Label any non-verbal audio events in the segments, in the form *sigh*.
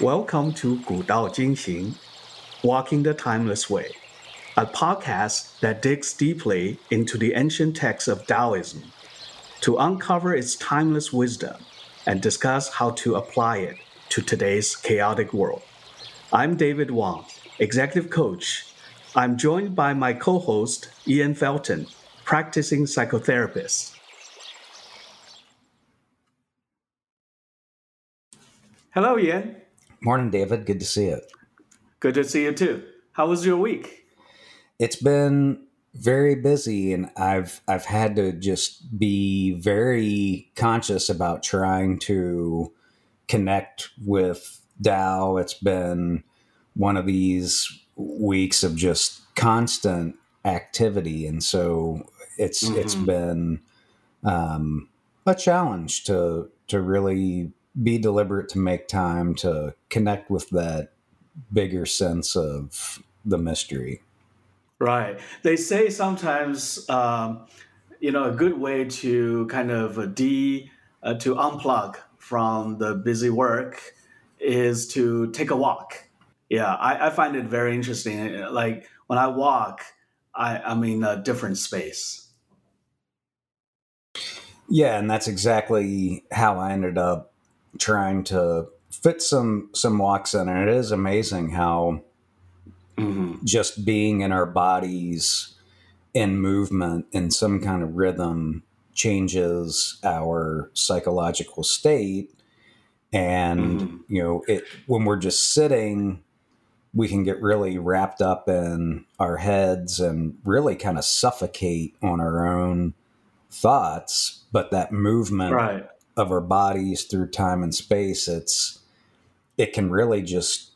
Welcome to 古道今行, Walking the Timeless Way, a podcast that digs deeply into the ancient texts of Taoism to uncover its timeless wisdom and discuss how to apply it to today's chaotic world. I'm David Wang, executive coach. I'm joined by my co host, Ian Felton, practicing psychotherapist. Hello, Ian. Morning, David. Good to see you. Good to see you too. How was your week? It's been very busy and I've I've had to just be very conscious about trying to connect with Tao. It's been one of these weeks of just constant activity and so it's mm-hmm. it's been um, a challenge to to really be deliberate to make time to connect with that bigger sense of the mystery. Right. They say sometimes, um, you know, a good way to kind of de uh, to unplug from the busy work is to take a walk. Yeah, I, I find it very interesting. Like when I walk, I, I'm in a different space. Yeah, and that's exactly how I ended up trying to fit some some walks in, and it is amazing how mm-hmm. just being in our bodies in movement in some kind of rhythm changes our psychological state and mm-hmm. you know it when we're just sitting we can get really wrapped up in our heads and really kind of suffocate on our own thoughts but that movement right of our bodies through time and space, it's it can really just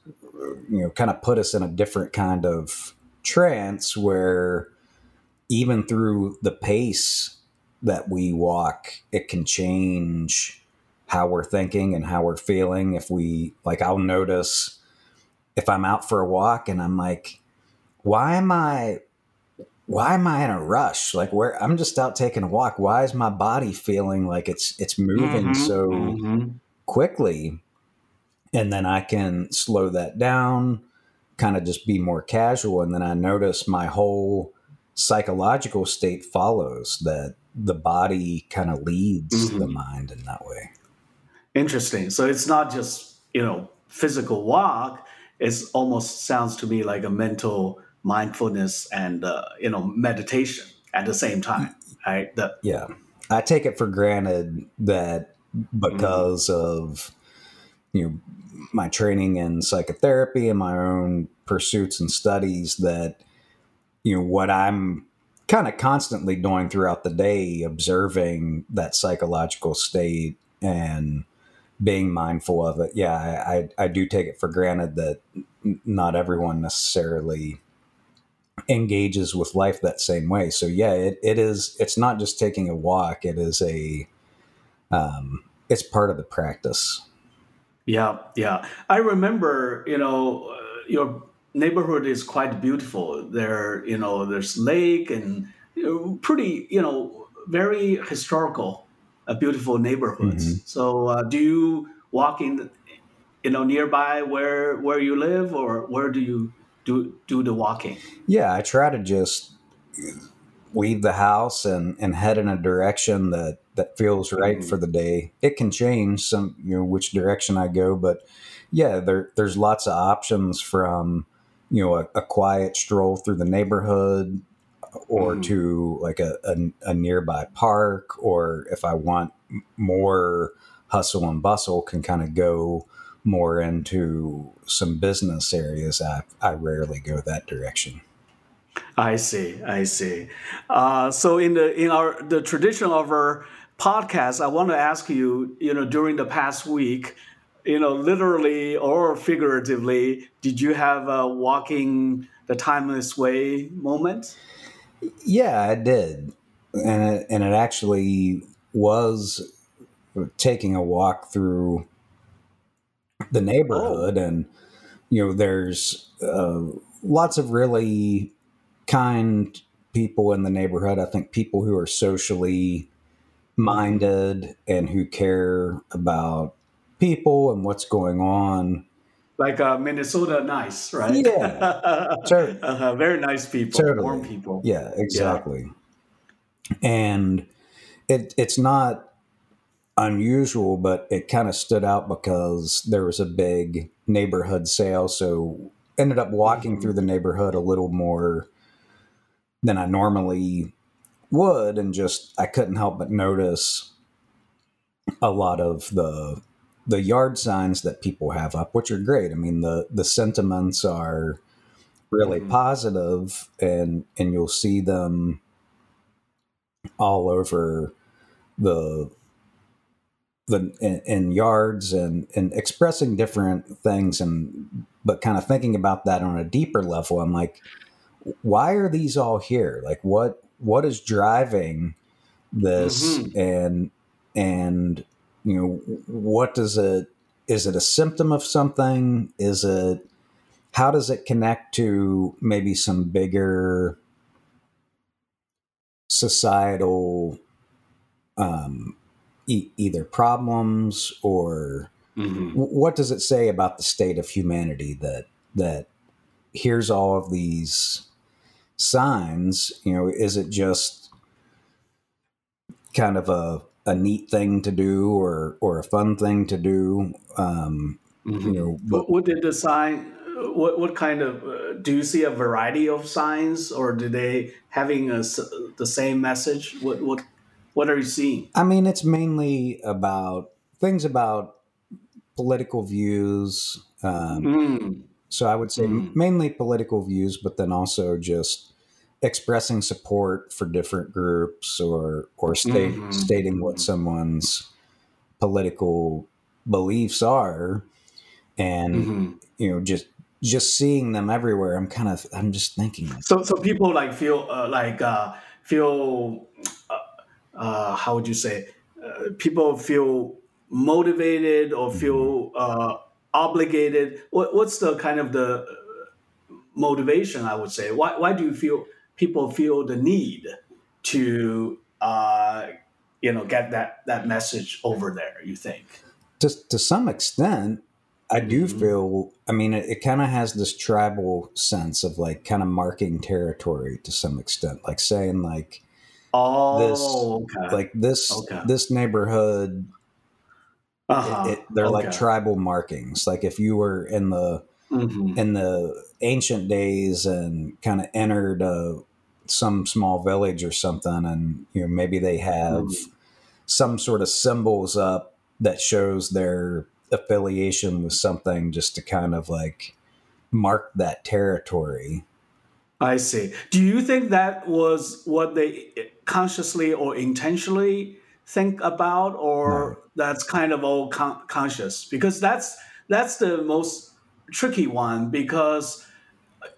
you know kind of put us in a different kind of trance where even through the pace that we walk, it can change how we're thinking and how we're feeling. If we like, I'll notice if I'm out for a walk and I'm like, why am I why am I in a rush? Like where I'm just out taking a walk. Why is my body feeling like it's it's moving mm-hmm, so mm-hmm. quickly? And then I can slow that down, kind of just be more casual. And then I notice my whole psychological state follows that the body kind of leads mm-hmm. the mind in that way. Interesting. So it's not just, you know, physical walk. It almost sounds to me like a mental mindfulness and uh, you know meditation at the same time right the, yeah i take it for granted that because mm-hmm. of you know my training in psychotherapy and my own pursuits and studies that you know what i'm kind of constantly doing throughout the day observing that psychological state and being mindful of it yeah i i, I do take it for granted that not everyone necessarily engages with life that same way. So yeah, it, it is. It's not just taking a walk. It is a. Um, it's part of the practice. Yeah, yeah. I remember, you know, uh, your neighborhood is quite beautiful. There, you know, there's lake and pretty, you know, very historical, uh, beautiful neighborhoods. Mm-hmm. So, uh, do you walk in, you know, nearby where where you live, or where do you do do the walking? Yeah, I try to just leave the house and and head in a direction that that feels right mm-hmm. for the day. It can change some, you know, which direction I go, but yeah, there there's lots of options from you know a, a quiet stroll through the neighborhood or mm-hmm. to like a, a, a nearby park or if i want more hustle and bustle can kind of go more into some business areas, I, I rarely go that direction. I see. I see. Uh, so in the in our the tradition of our podcast, I want to ask you, you know, during the past week, you know, literally or figuratively, did you have a walking the timeless way moment? Yeah, I did, and it, and it actually was taking a walk through the neighborhood, oh. and you know, there's uh, lots of really kind people in the neighborhood. I think people who are socially minded and who care about people and what's going on like uh, Minnesota nice, right? Yeah, *laughs* totally. uh, very nice people, totally. warm people. Yeah, exactly. Yeah. And it it's not unusual, but it kind of stood out because there was a big neighborhood sale. So ended up walking mm-hmm. through the neighborhood a little more than I normally would, and just I couldn't help but notice a lot of the the yard signs that people have up, which are great. I mean the the sentiments are really mm-hmm. positive, and and you'll see them all over the the in, in, yards and and expressing different things and but kind of thinking about that on a deeper level i'm like why are these all here? Like what what is driving this? Mm-hmm. and and you know what does it is it a symptom of something? Is it how does it connect to maybe some bigger societal um, e- either problems or mm-hmm. w- what does it say about the state of humanity that that here's all of these signs you know is it just kind of a a neat thing to do or or a fun thing to do um mm-hmm. you know but, what did the sign what what kind of uh, do you see a variety of signs or do they having a, the same message what what what are you seeing? I mean, it's mainly about things about political views. Um, mm. So I would say mm. mainly political views, but then also just expressing support for different groups or or state, mm-hmm. stating what someone's political beliefs are, and mm-hmm. you know just just seeing them everywhere. I'm kind of I'm just thinking. So so people like feel uh, like uh, feel uh, how would you say uh, people feel motivated or mm-hmm. feel uh, obligated. What, what's the kind of the uh, motivation i would say? Why, why do you feel people feel the need to uh, you know get that that message over there you think? To, to some extent i do mm-hmm. feel i mean it, it kind of has this tribal sense of like kind of marking territory to some extent. Like saying like Oh, this okay. like this okay. this neighborhood. Uh-huh. It, it, they're okay. like tribal markings. Like if you were in the mm-hmm. in the ancient days and kind of entered a, some small village or something, and you know maybe they have mm-hmm. some sort of symbols up that shows their affiliation with something, just to kind of like mark that territory. I see. Do you think that was what they consciously or intentionally think about, or no. that's kind of all con- conscious? Because that's that's the most tricky one. Because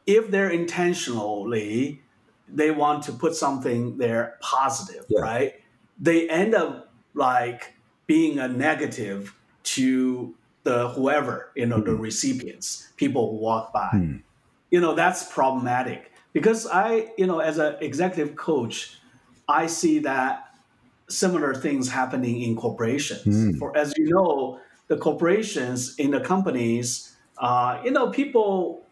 if they're intentionally they want to put something there positive, yeah. right? They end up like being a negative to the whoever you know mm-hmm. the recipients, people who walk by. Mm. You know that's problematic because I, you know, as an executive coach, I see that similar things happening in corporations. Mm. For as you know, the corporations in the companies, uh, you know, people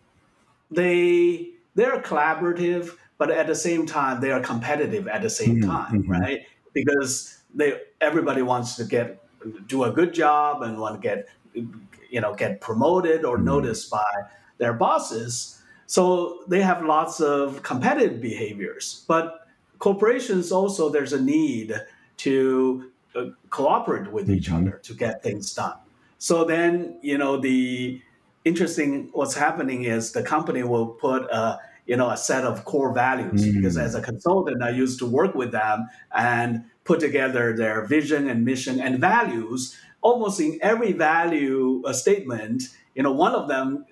they they're collaborative, but at the same time they are competitive at the same mm time, mm-hmm. right? Because they everybody wants to get do a good job and want to get you know get promoted or mm noticed by their bosses so they have lots of competitive behaviors. But corporations also, there's a need to uh, cooperate with each mm-hmm. other to get things done. So then, you know, the interesting what's happening is the company will put a you know a set of core values mm. because as a consultant i used to work with them and put together their vision and mission and values almost in every value uh, statement you know one of them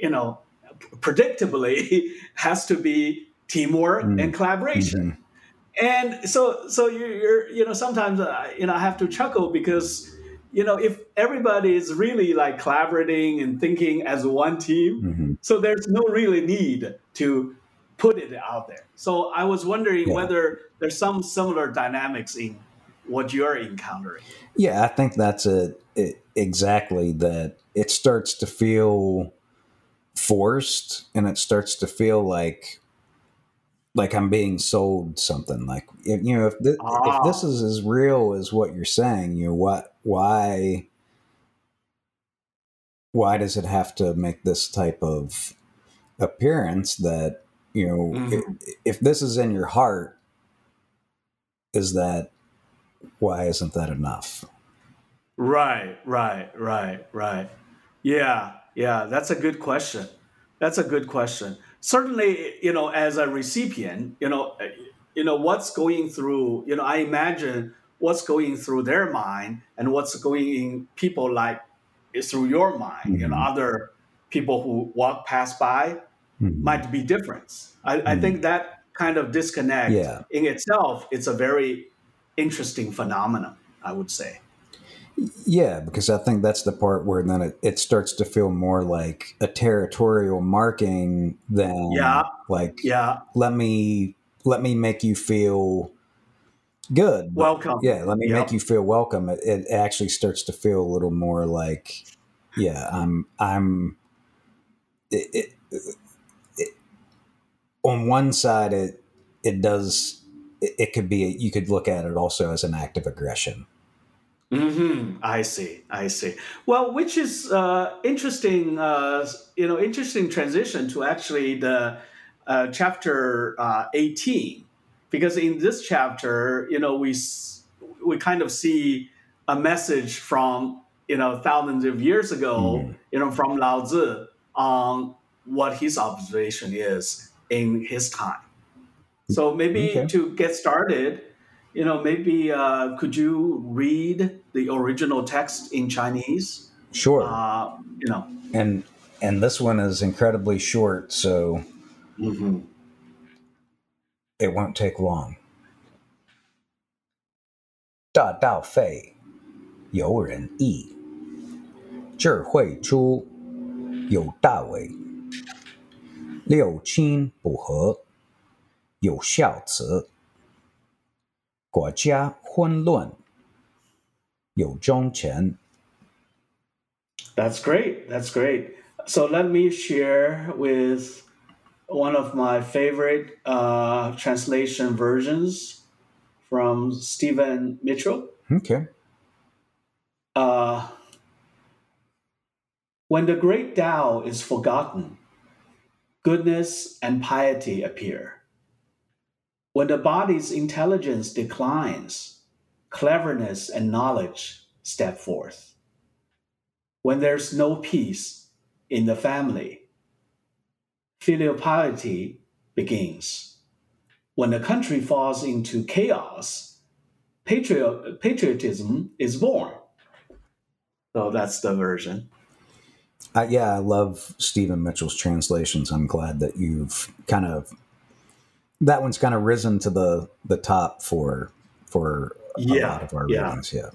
you know predictably *laughs* has to be teamwork mm. and collaboration. And so, so you're, you're, know, sometimes, uh, you know, I have to chuckle because, you know, if everybody is really like collaborating and thinking as one team, mm-hmm. so there's no really need to put it out there. So I was wondering yeah. whether there's some similar dynamics in what you're encountering. Yeah, I think that's it, exactly that it starts to feel forced and it starts to feel like like I'm being sold something. Like if, you know, if this, if this Ah. is as real as what you're saying, you know, what why why does it have to make this type of appearance that you know Mhm. if, if this is in your heart is that why isn't that enough Right, right, right, right. Yeah, yeah, that's a good question. That's a good question. Certainly, you know, as a recipient, you know, uh, you know what's going through, you know, I imagine what's going through their mind and what's going in people like is through your mind, you know, Mhm. other people who walk past by Mhm. might be different. I, I Mhm. think that kind of disconnect Yeah. in itself, it's a very interesting phenomenon, I would say. Yeah because i think that's the part where then it, it starts to feel more like a territorial marking than Yeah. like Yeah, let me let me make you feel good. Welcome. yeah let me make you feel welcome. It, it actually starts to feel a little more like yeah i'm i'm it, it, it, on one side it it does it, it could be you could look at it also as an act of aggression hmm I see. I see. Well, which is uh, interesting. Uh, you know, interesting transition to actually the uh, chapter uh, eighteen, because in this chapter, you know, we we kind of see a message from you know thousands of years ago, Mhm. you know, from Lao Tzu on what his observation is in his time. So maybe Okay. to get started, you know, maybe uh, could you read the original text in Chinese? Sure. Uh, you know, and and this one is incredibly short, so mm-hmm. it won't take long. 大道废，有仁义；智慧出，有大伪。六亲不和，有孝慈。国家混乱，有忠臣。 That's great. That's great. So let me share with one of my favorite uh, translation versions from Stephen Mitchell. Okay. Uh, when the great Tao is forgotten, goodness and piety appear. When the body's intelligence declines, cleverness and knowledge step forth. When there's no peace in the family, filial piety begins. When the country falls into chaos, patriot, patriotism is born. So that's the version. Uh, yeah, I love Stephen Mitchell's translations. I'm glad that you've kind of that one's kind of risen to the the top for for a Yeah, lot of our yeah. readings. Yeah.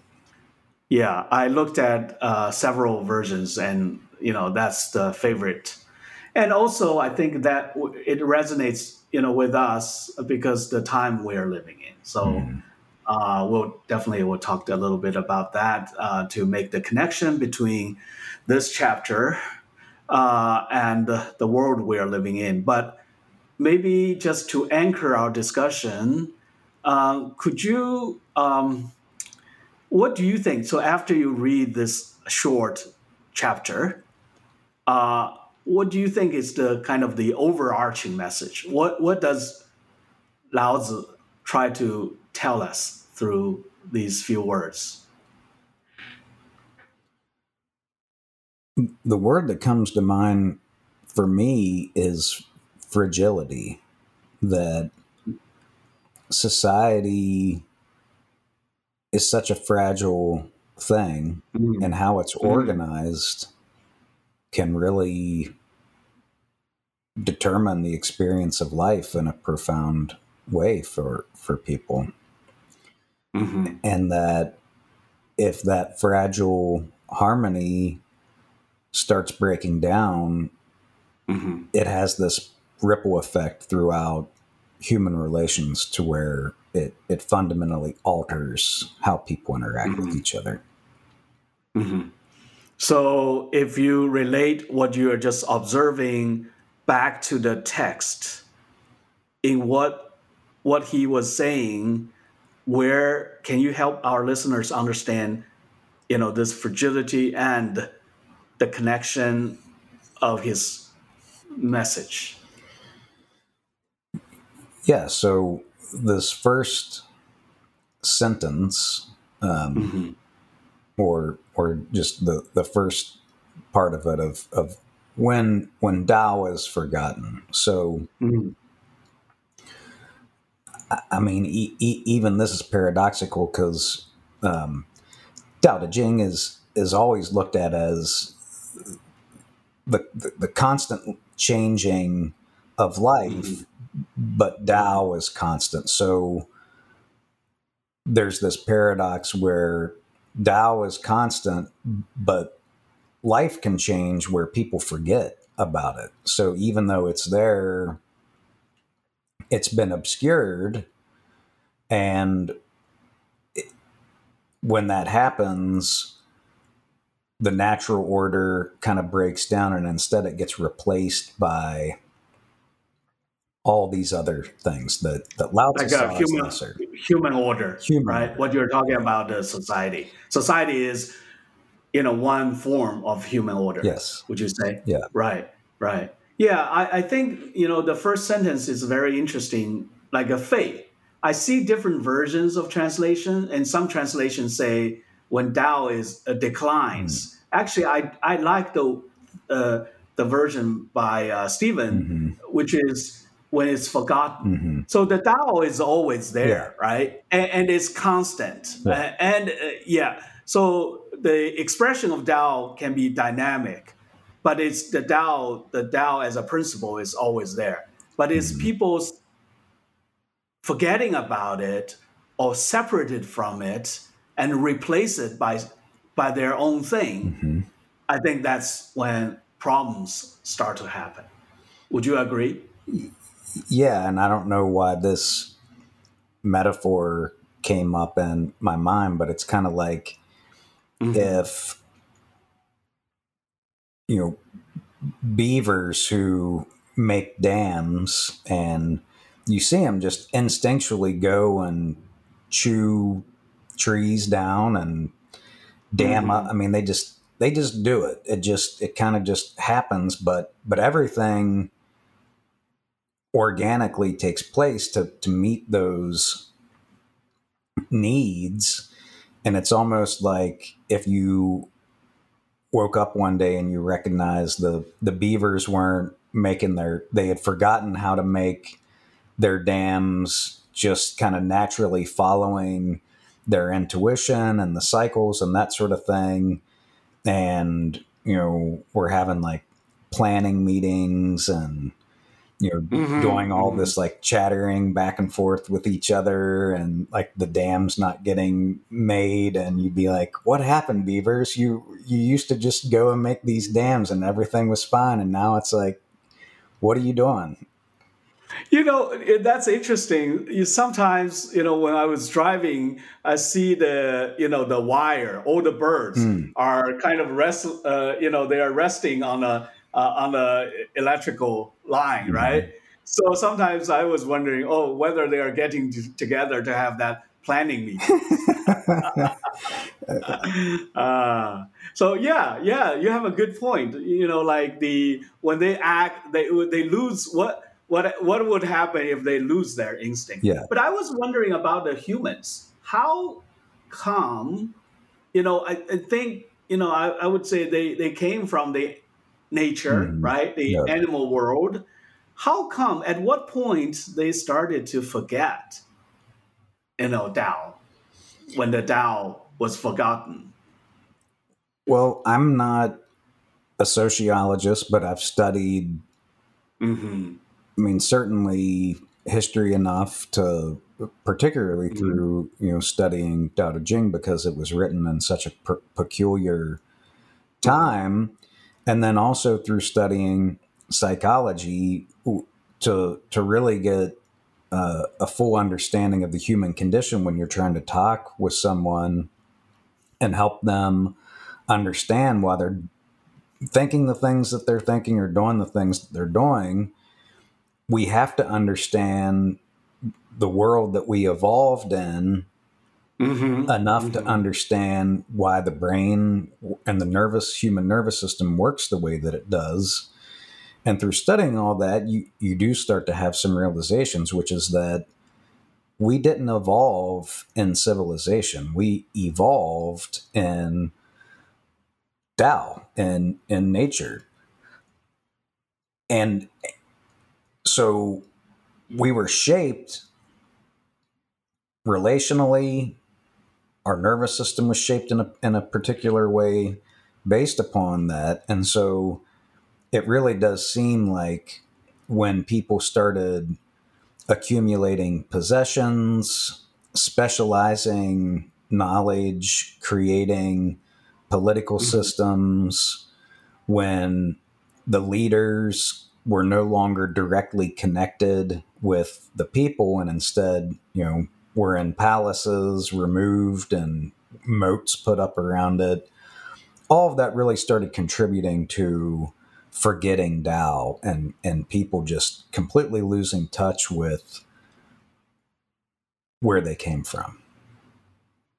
Yeah, I looked at uh, several versions, and you know that's the favorite. And also, I think that it resonates, you know, with us because the time we're living in. So Mhm. uh, we'll definitely we'll talk a little bit about that uh, to make the connection between this chapter uh, and the, the world we are living in. But maybe just to anchor our discussion, uh, could you? Um, what do you think? So after you read this short chapter, uh, what do you think is the kind of the overarching message? What what does Lao Tzu try to tell us through these few words? The word that comes to mind for me is fragility. That society is such a fragile thing and how it's Mhm. organized can really determine the experience of life in a profound way for for people Mhm. and that if that fragile harmony starts breaking down Mhm. it has this ripple effect throughout human relations to where it it fundamentally alters how people interact with Mhm. each other Mhm. So if you relate what you are just observing back to the text, in what what he was saying, where can you help our listeners understand, you know, this fragility and the connection of his message? Yeah. So this first sentence, um, mm-hmm. or or just the the first part of it of of when when Tao is forgotten. So. Mm-hmm. I mean, e- e- even this is paradoxical because um, Tao Te Ching is is always looked at as the, the, the constant changing of life, mm-hmm. But Tao is constant. So there's this paradox where Tao is constant, but life can change where people forget about it. So even though it's there, it's been obscured. And it, when that happens, the natural order kind of breaks down and instead it gets replaced by all these other things that that Lao Tzu like human, human order, human right? Order. What you're talking about the society. Society is, you know, one form of human order. Yes. Would you say? Yeah. Right. Right. Yeah. I, I think you know the first sentence is very interesting, like a faith. I see different versions of translation, and some translations say when Tao is uh, declines. Mm. Actually, I I like the uh, the version by uh, Stephen, mm-hmm. which is when it's forgotten. Mm-hmm. So the Tao is always there, yeah. right? And, and, it's constant. Yeah. and uh, yeah, so the expression of Tao can be dynamic, but it's the Tao, the Tao as a principle is always there. But it's mm-hmm. people's forgetting about it or separated from it and replace it by by their own thing. Mm-hmm. I think that's when problems start to happen. Would you agree? Yeah, and I don't know why this metaphor came up in my mind, but it's kind of like mm-hmm. if you know beavers who make dams and you see them just instinctually go and chew trees down and dam mm-hmm. up i mean they just they just do it it just it kind of just happens but but everything organically takes place to to meet those needs. And it's almost like if you woke up one day and you recognize the the beavers weren't making their they had forgotten how to make their dams just kind of naturally following their intuition and the cycles and that sort of thing. And you know we're having like planning meetings and you know, mm-hmm. doing all mm-hmm. this like chattering back and forth with each other and like the dams not getting made and you'd be like, What happened, Beavers? You you used to just go and make these dams and everything was fine and now it's like, what are you doing? You know, that's interesting. You sometimes, you know, when I was driving, I see the, you know, the wire. All the birds mm. are kind of rest. Uh, you know, they are resting on a uh, on the electrical line, mm-hmm. right? So sometimes I was wondering, oh, whether they are getting t- together to have that planning meeting. *laughs* *laughs* uh, so yeah, yeah, you have a good point. You know, like the when they act, they they lose what what what would happen if they lose their instinct? Yeah. But I was wondering about the humans. How come? You know, I, I think you know I, I would say they they came from the nature, mm-hmm. right? The yeah. animal world. How come? At what point they started to forget, you know, Tao, when the Tao was forgotten? Well, I'm not a sociologist, but I've studied. Mm-hmm. I mean, certainly history enough to, particularly mm-hmm. through you know studying Tao Te Ching because it was written in such a per- peculiar time and then also through studying psychology to to really get uh, a full understanding of the human condition when you're trying to talk with someone and help them understand why they're thinking the things that they're thinking or doing the things that they're doing, we have to understand the world that we evolved in mm-hmm. enough mm-hmm. to understand why the brain and the nervous human nervous system works the way that it does. And through studying all that, you, you do start to have some realizations, which is that we didn't evolve in civilization. We evolved in Tao and in nature. And so we were shaped relationally. Our nervous system was shaped in a, in a particular way based upon that. And so it really does seem like when people started accumulating possessions, specializing knowledge, creating political mm-hmm. systems, when the leaders were no longer directly connected with the people and instead, you know, were in palaces removed and moats put up around it. All of that really started contributing to forgetting Tao and and people just completely losing touch with where they came from.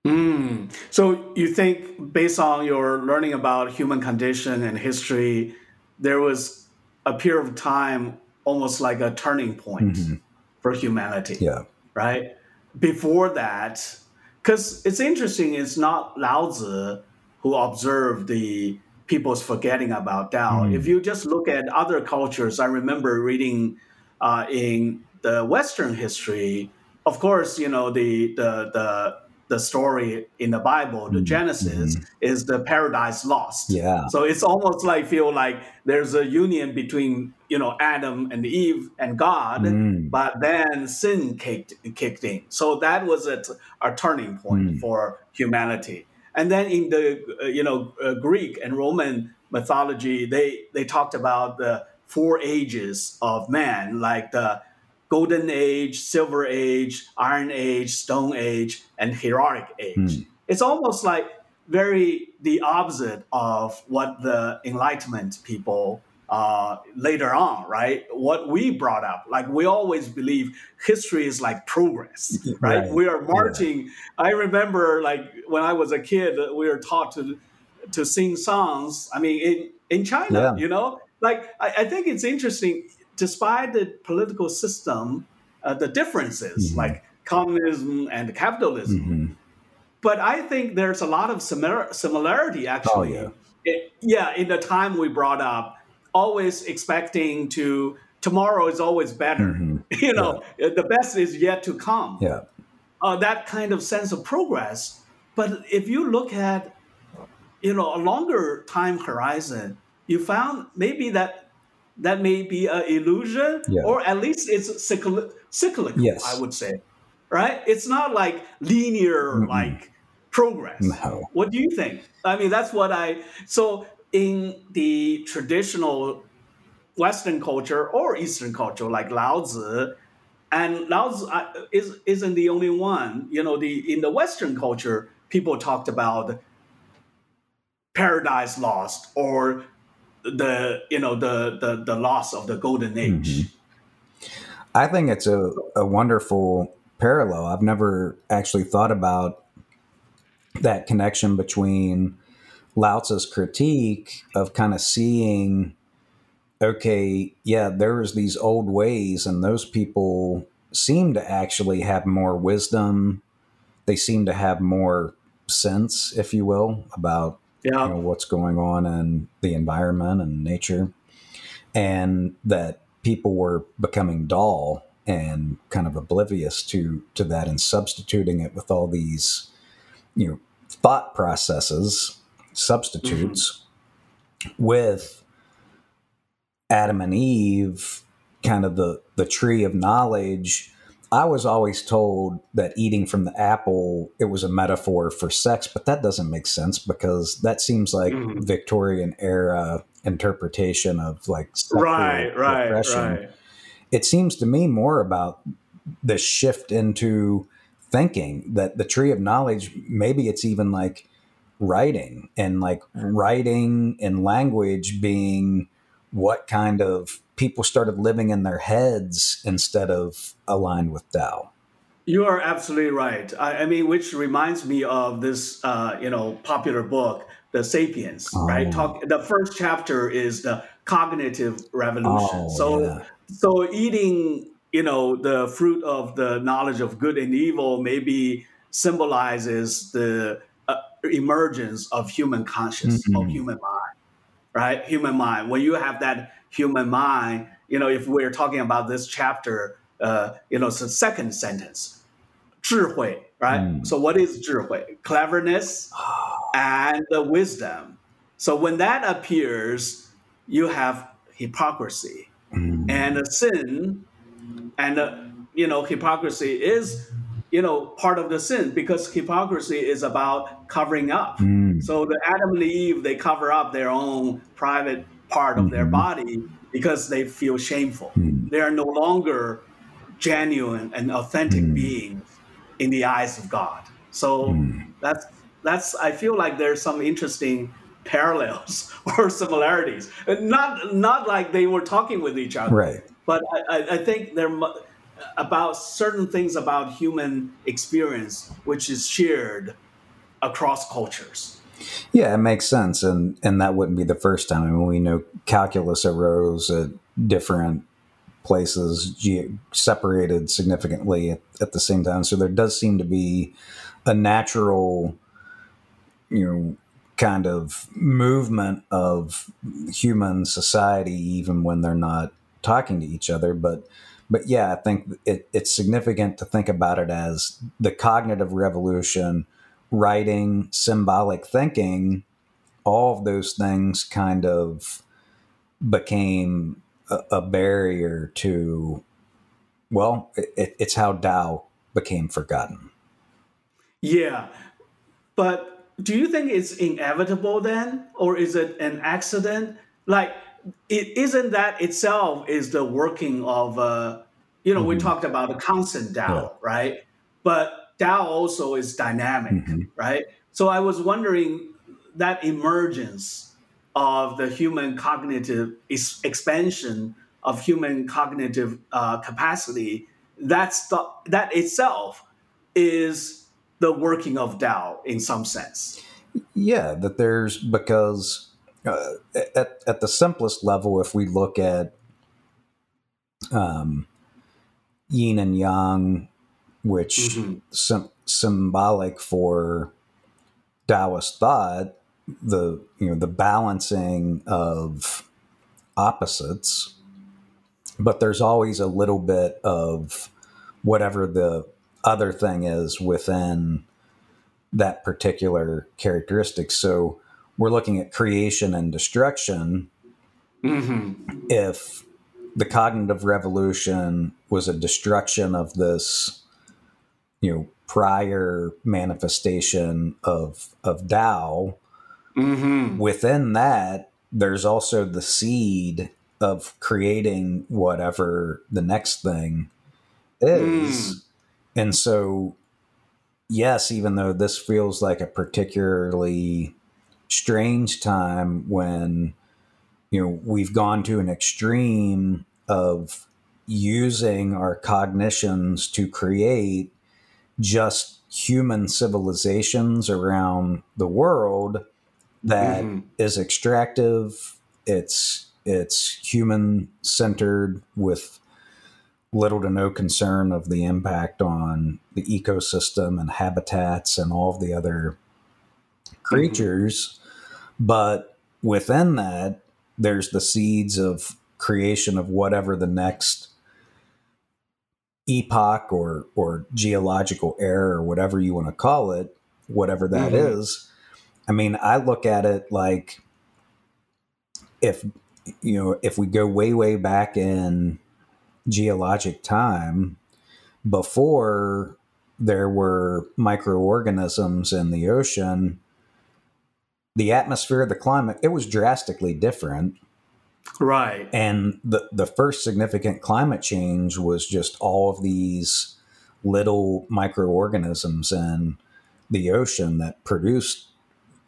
Mm. So you think, based on your learning about human condition and history, there was a period of time, almost like a turning point mm-hmm. for humanity. Yeah. Right. Before that, because it's interesting, it's not Lao Tzu who observed the people's forgetting about Tao. Mm. If you just look at other cultures, I remember reading uh, in the Western history. Of course, you know the the the the story in the Bible, the mm-hmm. Genesis, mm-hmm. is the paradise lost. Yeah. So it's almost like feel like there's a union between you know Adam and Eve and God, mm. but then sin kicked kicked in. So that was a, a turning point mm. for humanity. And then in the uh, you know uh, Greek and Roman mythology, they they talked about the four ages of man, like the golden age, silver age, iron age, stone age, and heroic age. Mm. It's almost like very the opposite of what the enlightenment people uh, later on, right? What we brought up, like we always believe history is like progress, *laughs* right? right. We are marching. Yeah. I remember, like when I was a kid, we were taught to to sing songs. I mean, in in China, yeah. you know, like I, I, think it's interesting. Despite the political system, uh, the differences, mm-hmm. like communism and capitalism, mm-hmm. but I think there's a lot of similar similarity actually. Oh, yeah. It, yeah, in the time we brought up always expecting to tomorrow is always better. Mm-hmm. *laughs* You know, yeah. the best is yet to come. Yeah. Uh, that kind of sense of progress. But if you look at, you know, a longer time horizon, you found maybe that that may be an illusion, yeah. or at least it's cyclical. cyclical yes. I would say, right? It's not like linear, mm like progress. No. What do you think? I mean, that's what I. So in the traditional Western culture or Eastern culture, like Laozi, and Laozi uh, is, isn't the only one. You know, the in the Western culture, people talked about paradise lost or the you know the the, the loss of the golden age. Mm-hmm. I think it's a, a wonderful parallel. I've never actually thought about that connection between Lao Tzu's critique of kind of seeing, okay, yeah, there's these old ways, and those people seem to actually have more wisdom. They seem to have more sense, if you will, about yeah. you know, what's going on in the environment and nature, and that people were becoming dull and kind of oblivious to to that and substituting it with all these you know thought processes substitutes mm-hmm. with Adam and Eve, kind of the the tree of knowledge. I was always told that eating from the apple it was a metaphor for sex, but that doesn't make sense because that seems like mm-hmm. Victorian era interpretation of like right, right, repression. right. It seems to me more about the shift into thinking that the tree of knowledge maybe it's even like writing and like writing and language being what kind of people started living in their heads instead of aligned with Tao. You are absolutely right. I, I mean, which reminds me of this, uh, you know, popular book, The *Sapiens*. Oh. Right. Talk. The first chapter is the cognitive revolution. Oh, so, yeah. so eating, you know, the fruit of the knowledge of good and evil maybe symbolizes the uh, emergence of human consciousness, mm-hmm. of human mind Right. Human mind. When you have that human mind, you know, if we're talking about this chapter uh, you know, it's the second sentence, 智慧, right? Mm. So what is 智慧? Cleverness and the wisdom. So when that appears, you have hypocrisy mm. and a sin, and uh, you know, hypocrisy is you know part of the sin because hypocrisy is about covering up. Mm. So the Adam and Eve they cover up their own private part of mm-hmm. their body because they feel shameful. Mm. They are no longer genuine and authentic mm. beings in the eyes of God. So mm. that's that's I feel like there's some interesting parallels *laughs* or similarities. Not not like they were talking with each other, right? But I, I think there about certain things about human experience which is shared across cultures. Yeah, it makes sense, and and that wouldn't be the first time. I mean, we know calculus arose at different places ge- separated significantly at, at, the same time. So there does seem to be a natural, you know, kind of movement of human society, even when they're not talking to each other. But, but yeah, I think it, it's significant to think about it as the cognitive revolution, writing, symbolic thinking, all of those things kind of became a, barrier to, well, it, it's how Tao became forgotten. Yeah. But do you think it's inevitable then? Or is it an accident? Like, it isn't that itself is the working of, uh, you know, mm-hmm. we talked about the constant Tao, yeah. right? But Tao also is dynamic, mm-hmm. right? So I was wondering that emergence of the human cognitive is expansion of human cognitive uh, capacity, that's the, that itself is the working of Tao in some sense. Yeah, that there's because uh, at at the simplest level, if we look at um, yin and yang, which mm-hmm. sim- symbolic for Taoist thought, the you know the balancing of opposites but there's always a little bit of whatever the other thing is within that particular characteristic so we're looking at creation and destruction mm-hmm. if the cognitive revolution was a destruction of this you know prior manifestation of of Tao, Mm-hmm. Within that, there's also the seed of creating whatever the next thing is. Mm. And so, yes, even though this feels like a particularly strange time when, you know, we've gone to an extreme of using our cognitions to create just human civilizations around the world that mm-hmm. is extractive. It's it's human centered with little to no concern of the impact on the ecosystem and habitats and all of the other creatures. But within that, there's the seeds of creation of whatever the next epoch or or geological era or whatever you want to call it, whatever that mm-hmm. is, I mean, I look at it like if you know, if we go way, way back in geologic time, before there were microorganisms in the ocean, the atmosphere, the climate, it was drastically different. Right. And the, the first significant climate change was just all of these little microorganisms in the ocean that produced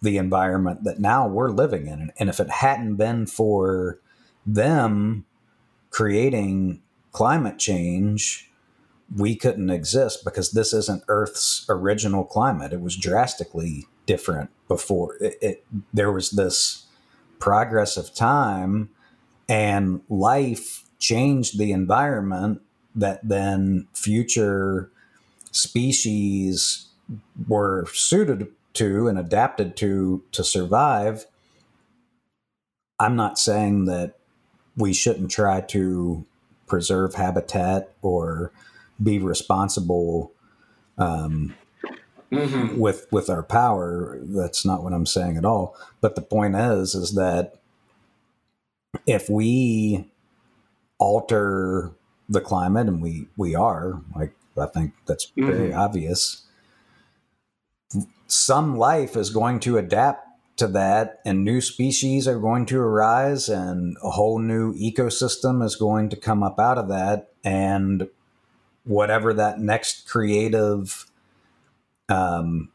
the environment that now we're living in. And if it hadn't been for them creating climate change, we couldn't exist because this isn't Earth's original climate. It was drastically different before. It, it, there was this progress of time, and life changed the environment that then future species were suited to and adapted to to survive. I'm not saying that we shouldn't try to preserve habitat or be responsible um, mm-hmm. with with our power. That's not what I'm saying at all. But the point is, is that if we alter the climate, and we we are, like I think that's very mm-hmm. obvious. Some life is going to adapt to that, and new species are going to arise, and a whole new ecosystem is going to come up out of that. And whatever that next creative um,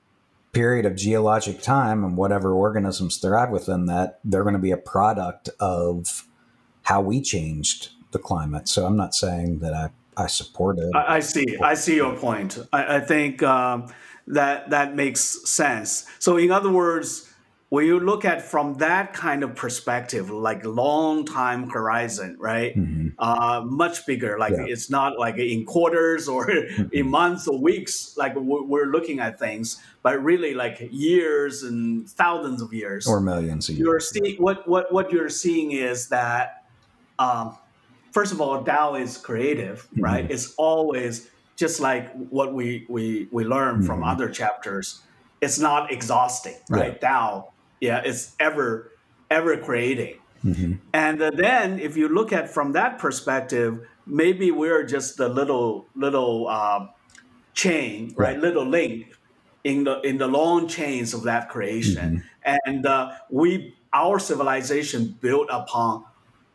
period of geologic time and whatever organisms thrive within that, they're going to be a product of how we changed the climate. So I'm not saying that I, I support it. I, I see. I see your point. I, I think um, that that makes sense. So in other words, when you look at from that kind of perspective, like long time horizon, right? Mm-hmm. Uh, much bigger. Like yeah. it's not like in quarters or *laughs* mm-hmm. in months or weeks. Like we're looking at things, but really like years and thousands of years or millions. Of years. You're seeing what what what you're seeing is that, um, first of all, Tao is creative, mm-hmm. right? It's always just like what we we we learn from mm-hmm. other chapters. It's not exhausting, right? Yeah. Tao yeah it's ever ever creating mm-hmm. and uh, then if you look at from that perspective maybe we're just a little little uh, chain right? right? little link in the in the long chains of that creation mm-hmm. and uh, we our civilization built upon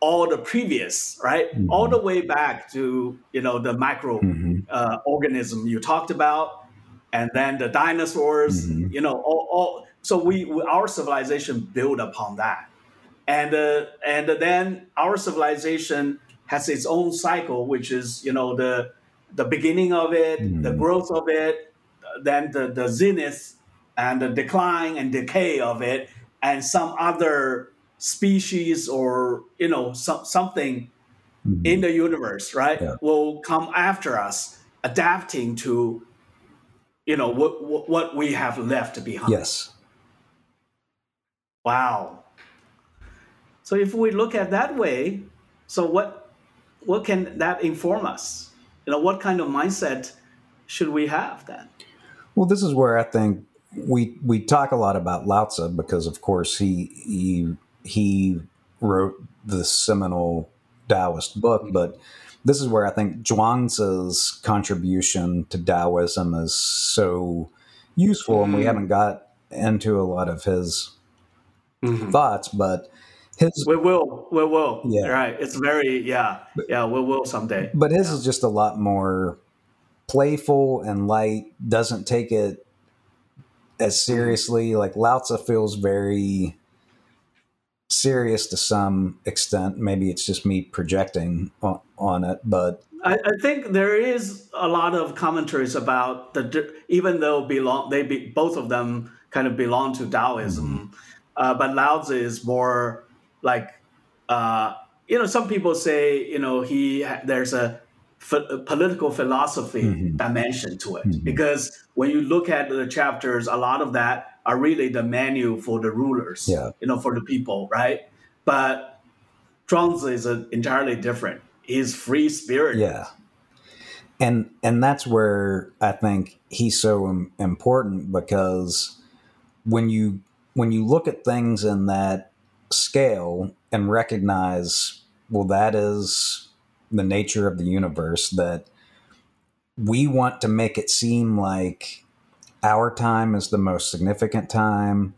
all the previous right mm-hmm. all the way back to you know the micro mm-hmm. uh, organism you talked about and then the dinosaurs mm-hmm. you know all, all so we, we our civilization built upon that, and uh, and then our civilization has its own cycle, which is you know the the beginning of it, mm. the growth of it, then the the zenith and the decline and decay of it, and some other species or you know some, something mm-hmm. in the universe right yeah. will come after us adapting to you know what what we have left behind yes Wow. So if we look at that way, so what what can that inform us? You know, what kind of mindset should we have then? Well, this is where I think we we talk a lot about Lao Tzu because, of course, he he he wrote the seminal Taoist book, but this is where I think Zhuangzi's contribution to Taoism is so useful, and we mm. haven't got into a lot of his mm-hmm. thoughts, but his we will, we will. Yeah, right. It's very yeah, yeah. We will someday. But his yeah. is just a lot more playful and light. Doesn't take it as mm-hmm. seriously. Like Lao Tzu feels very serious to some extent. Maybe it's just me projecting on, on it, but I, I, think there is a lot of commentaries about the even though belong they be both of them kind of belong to Taoism. Mm-hmm uh, but Lao Tzu is more like, uh, you know, some people say, you know, he there's a, a political philosophy mm-hmm. dimension to it mm-hmm. because when you look at the chapters, a lot of that are really the menu for the rulers, yeah. you know, for the people, right? But Zhuangzi is a, entirely different. He's free spirit. Yeah. And and that's where I think he's so important because when you when you look at things in that scale and recognize, well, that is the nature of the universe, that we want to make it seem like our time is the most significant time,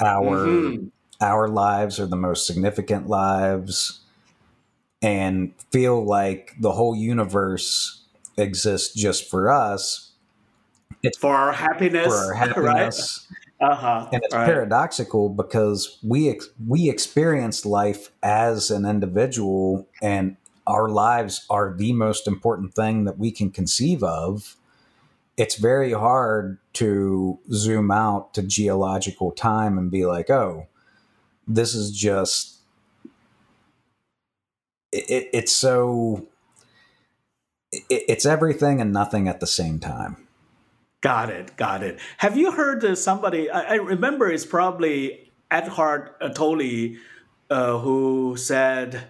our mm-hmm. our lives are the most significant lives, and feel like the whole universe exists just for us. It's for our happiness, for our *laughs* happiness. Right? Uh-huh. And it's Right. paradoxical because we ex- we experience life as an individual, and our lives are the most important thing that we can conceive of. It's very hard to zoom out to geological time and be like, oh, this is just. It, it, it's so. It, it's everything and nothing at the same time. Got it. Got it. Have you heard uh, somebody? I, I remember it's probably Eckhart Tolle uh, who said,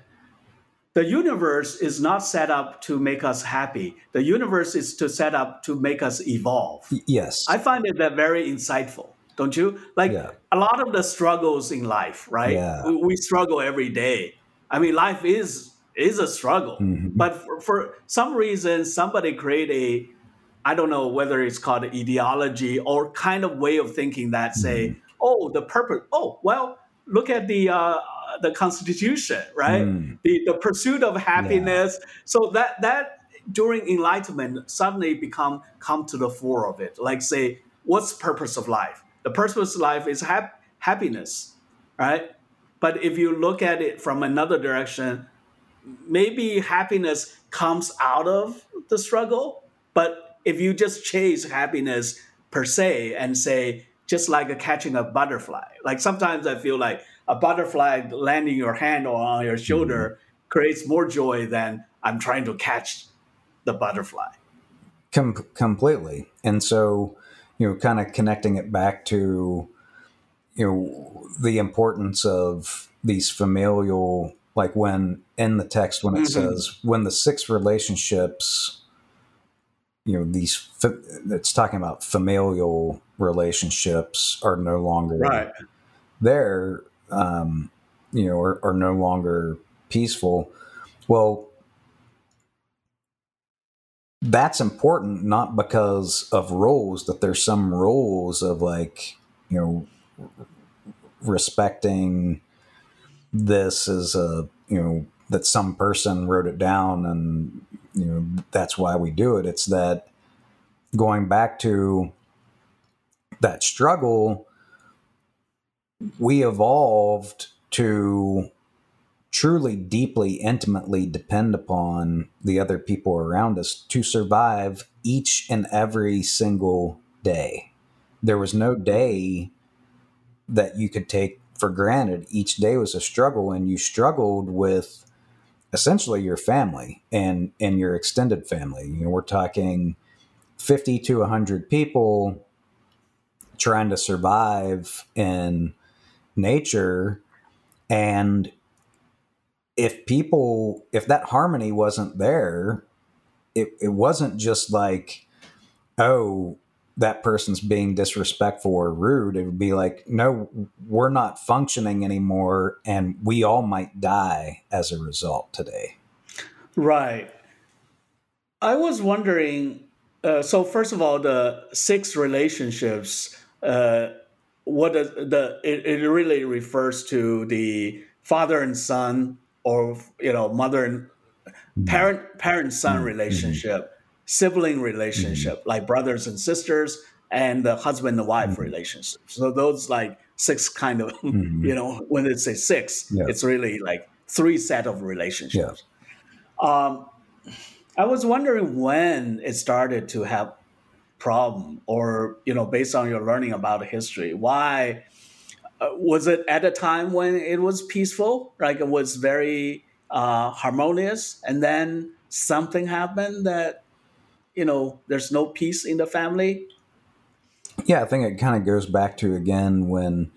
"The universe is not set up to make us happy. The universe is to set up to make us evolve." Yes. I find it that very insightful, don't you? Like Yeah. a lot of the struggles in life, right? Yeah. We, we struggle every day. I mean, life is is a struggle, Mhm. but for, for some reason, somebody create a I don't know whether it's called ideology or kind of way of thinking that say, oh, the purpose. Oh, well, look at the uh, the Constitution, right? Mm. The the pursuit of happiness. So that that during enlightenment suddenly become come to the fore of it. Like say, what's the purpose of life? The purpose of life is hap- happiness, right? But if you look at it from another direction, maybe happiness comes out of the struggle. But if you just chase happiness per se and say, just like a catching a butterfly, like sometimes I feel like a butterfly landing your hand or on your shoulder creates more joy than I'm trying to catch the butterfly. Com- completely. And so, you know, kind of connecting it back to, you know, the importance of these familial, like when in the text, when it Mhm. says, when the six relationships, you know, these, it's talking about familial relationships are no longer Right. there, um, you know, are, are no longer peaceful. Well, that's important not because of roles that there's some roles of like you know respecting this as a you know that some person wrote it down and you know that's why we do it. It's that going back to that struggle we evolved to truly deeply intimately depend upon the other people around us to survive each and every single day. There was no day that you could take for granted. Each day was a struggle and you struggled with essentially your family and and your extended family. You know we're talking 50 to 100 people trying to survive in nature. And if people if that harmony wasn't there it, it wasn't just like oh that person's being disrespectful or rude it would be like no we're not functioning anymore and we all might die as a result today Right. I was wondering. Uh, so first of all, the six relationships. Uh, what does the it, it really refers to the father and son, or you know, mother and parent parent son relationship, sibling relationship, like brothers and sisters, and the husband and wife relationship. So those like six kind of *laughs* Mhm. you know when it says six, Yeah. it's really like three set of relationships. Yeah. Um, I was wondering when it started to have problem, or you know, based on your learning about history, why uh, was it at a time when it was peaceful, like it was very uh, harmonious, and then something happened that you know there's no peace in the family? yeah i think it kind of goes back to again when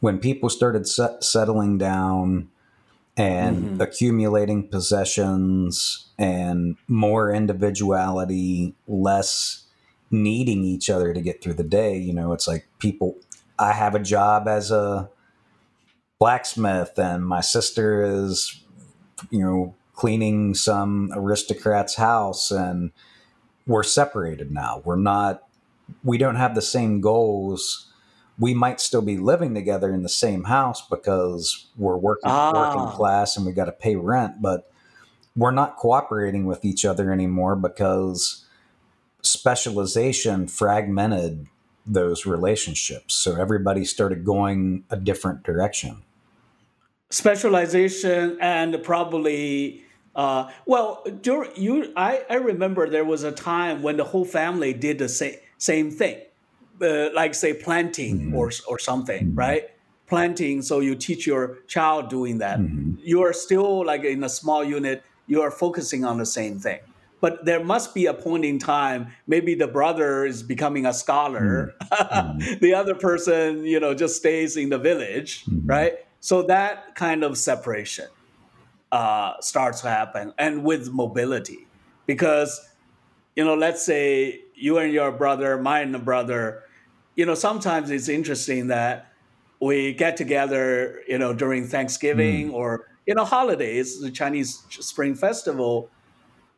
when people started set, settling down and Mhm. accumulating possessions and more individuality less needing each other to get through the day you know it's like people i have a job as a blacksmith and my sister is you know cleaning some aristocrat's house and we're separated now we're not we don't have the same goals we might still be living together in the same house because we're working Ah. working class and we got to pay rent but we're not cooperating with each other anymore because specialization fragmented those relationships. So everybody started going a different direction. Specialization and probably uh, well, during, you, I, I remember there was a time when the whole family did the same same thing, uh, like say planting mm-hmm. or or something, mm-hmm. right? Planting. So you teach your child doing that. Mm-hmm. You are still like in a small unit. You are focusing on the same thing. But there must be a point in time. Maybe the brother is becoming a scholar. Mm-hmm. *laughs* the other person, you know, just stays in the village, mm-hmm. right? So that kind of separation uh, starts to happen, and with mobility, because you know, let's say you and your brother, my and brother, you know, sometimes it's interesting that we get together, you know, during Thanksgiving mm. or you know holidays, the Chinese Spring Festival.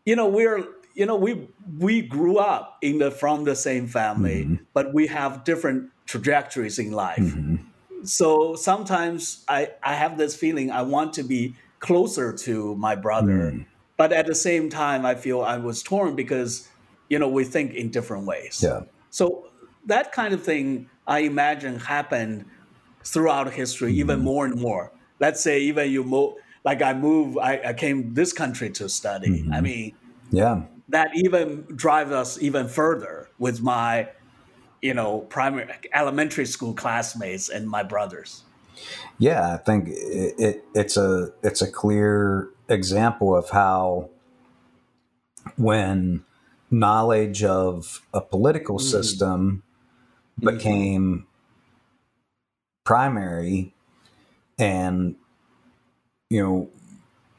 You know, we're you know we we grew up in the from the same family, mm-hmm. but we have different trajectories in life. Mm-hmm. So sometimes I I have this feeling I want to be closer to my brother. Mm. But at the same time, I feel I was torn because, you know, we think in different ways. Yeah. So that kind of thing, I imagine, happened throughout history, mm. even more and more. Let's say even you move, like I move, I, I came this country to study. Mm-hmm. I mean, yeah, that even drives us even further with my, you know, primary elementary school classmates and my brothers. Yeah, I think it, it, it's a it's a clear example of how when knowledge of a political mm-hmm. system mm-hmm. became primary and you know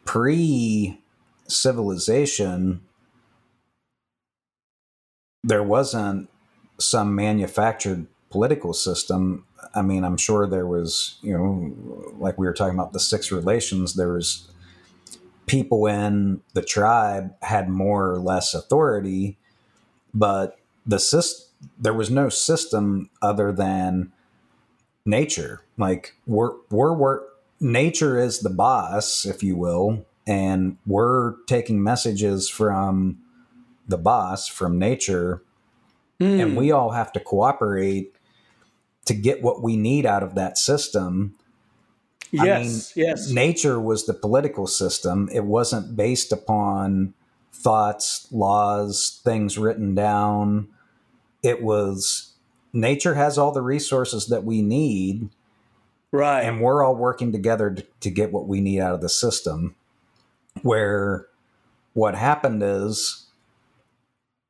pre civilization there wasn't some manufactured political system I mean, I'm sure there was, you know, like we were talking about the six relations, there was people in the tribe had more or less authority, but the system, there was no system other than nature. Like we're, we're, we're, nature is the boss, if you will, and we're taking messages from the boss, from nature, mm. and we all have to cooperate to get what we need out of that system. Yes, I mean, yes. Nature was the political system. It wasn't based upon thoughts, laws, things written down. It was nature has all the resources that we need. Right. And we're all working together to, to get what we need out of the system. Where what happened is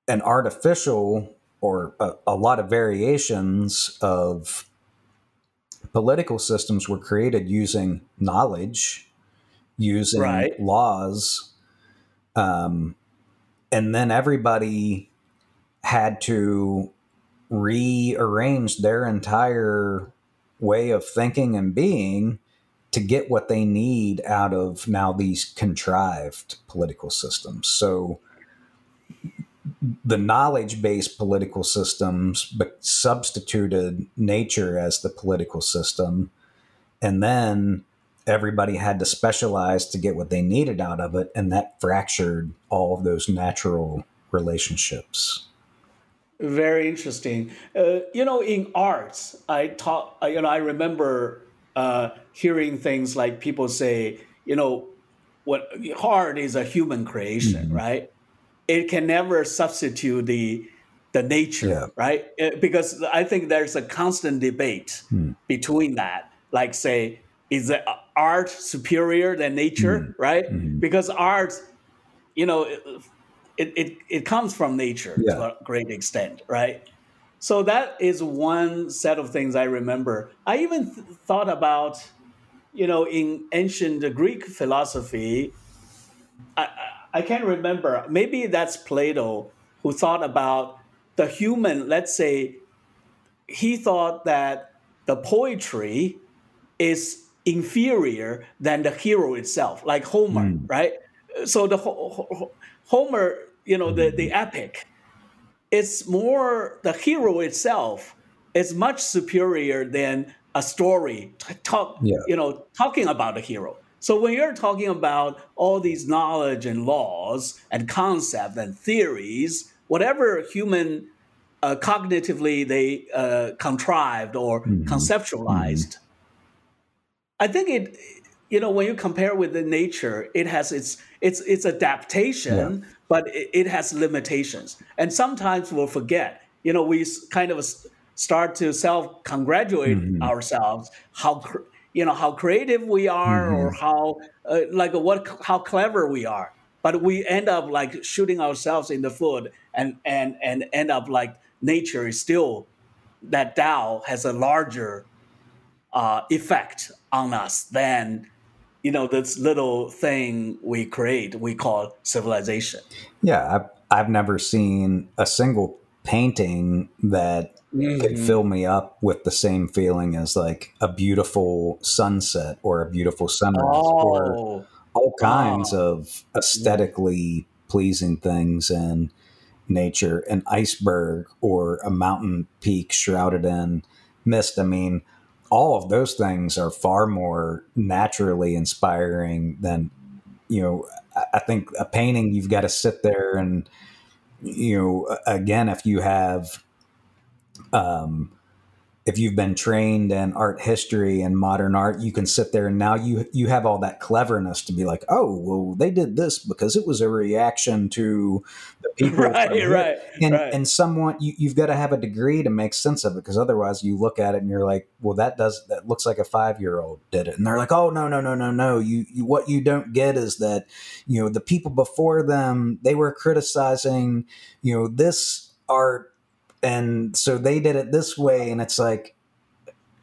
an artificial or a, a lot of variations of political systems were created using knowledge, using right. laws, um, and then everybody had to rearrange their entire way of thinking and being to get what they need out of now these contrived political systems. So the knowledge based political systems substituted nature as the political system. And then everybody had to specialize to get what they needed out of it. And that fractured all of those natural relationships. Very interesting. Uh, you know, in arts, I taught, you know, I remember uh, hearing things like people say, you know, what art is a human creation, mm-hmm. right? It can never substitute the the nature, yeah. right? It, uh, because I think there's a constant debate hmm. between that. Like, say, is the art superior than nature, mm right? Mm-hmm. Because art, you know, it, it, it comes from nature yeah. to a great extent, right? So that is one set of things I remember. I even th- thought about, you know, in ancient Greek philosophy, I, I can't remember. Maybe that's Plato who thought about the human. Let's say he thought that the poetry is inferior than the hero itself, like Homer, mm. right? So the Homer, you know, the, the epic, it's more the hero itself is much superior than a story talk, yeah. you know, talking about the hero. So when you're talking about all these knowledge and laws and concepts and theories, whatever human uh, cognitively they uh, contrived or Mhm. conceptualized. I think it, you know, when you compare with the nature, it has its its its adaptation, but it, it has limitations, and sometimes we'll forget. You know, we kind of start to self congratulate Mhm. ourselves how you know how creative we are or how uh, like what how clever we are but we end up like shooting ourselves in the foot and and and end up like nature is still that Tao has a larger uh, effect on us than you know this little thing we create we call civilization. Yeah, I've, I've never seen a single painting that could Mhm. fill me up with the same feeling as like a beautiful sunset or a beautiful sunrise or Oh, all kinds wow. of aesthetically pleasing things in nature an iceberg or a mountain peak shrouded in mist i mean all of those things are far more naturally inspiring than you know I think a painting you've got to sit there and you know again if you have um if you've been trained in art history and modern art, you can sit there and now you you have all that cleverness to be like, oh, well, they did this because it was a reaction to the *laughs* people. right, here." right, And right. and somewhat you, you've got to have a degree to make sense of it because otherwise you look at it and you're like, well, that does that looks like a five year old did it, and they're like, oh no no no no no, you, you what you don't get is that you know the people before them they were criticizing you know this art and so they did it this way and it's like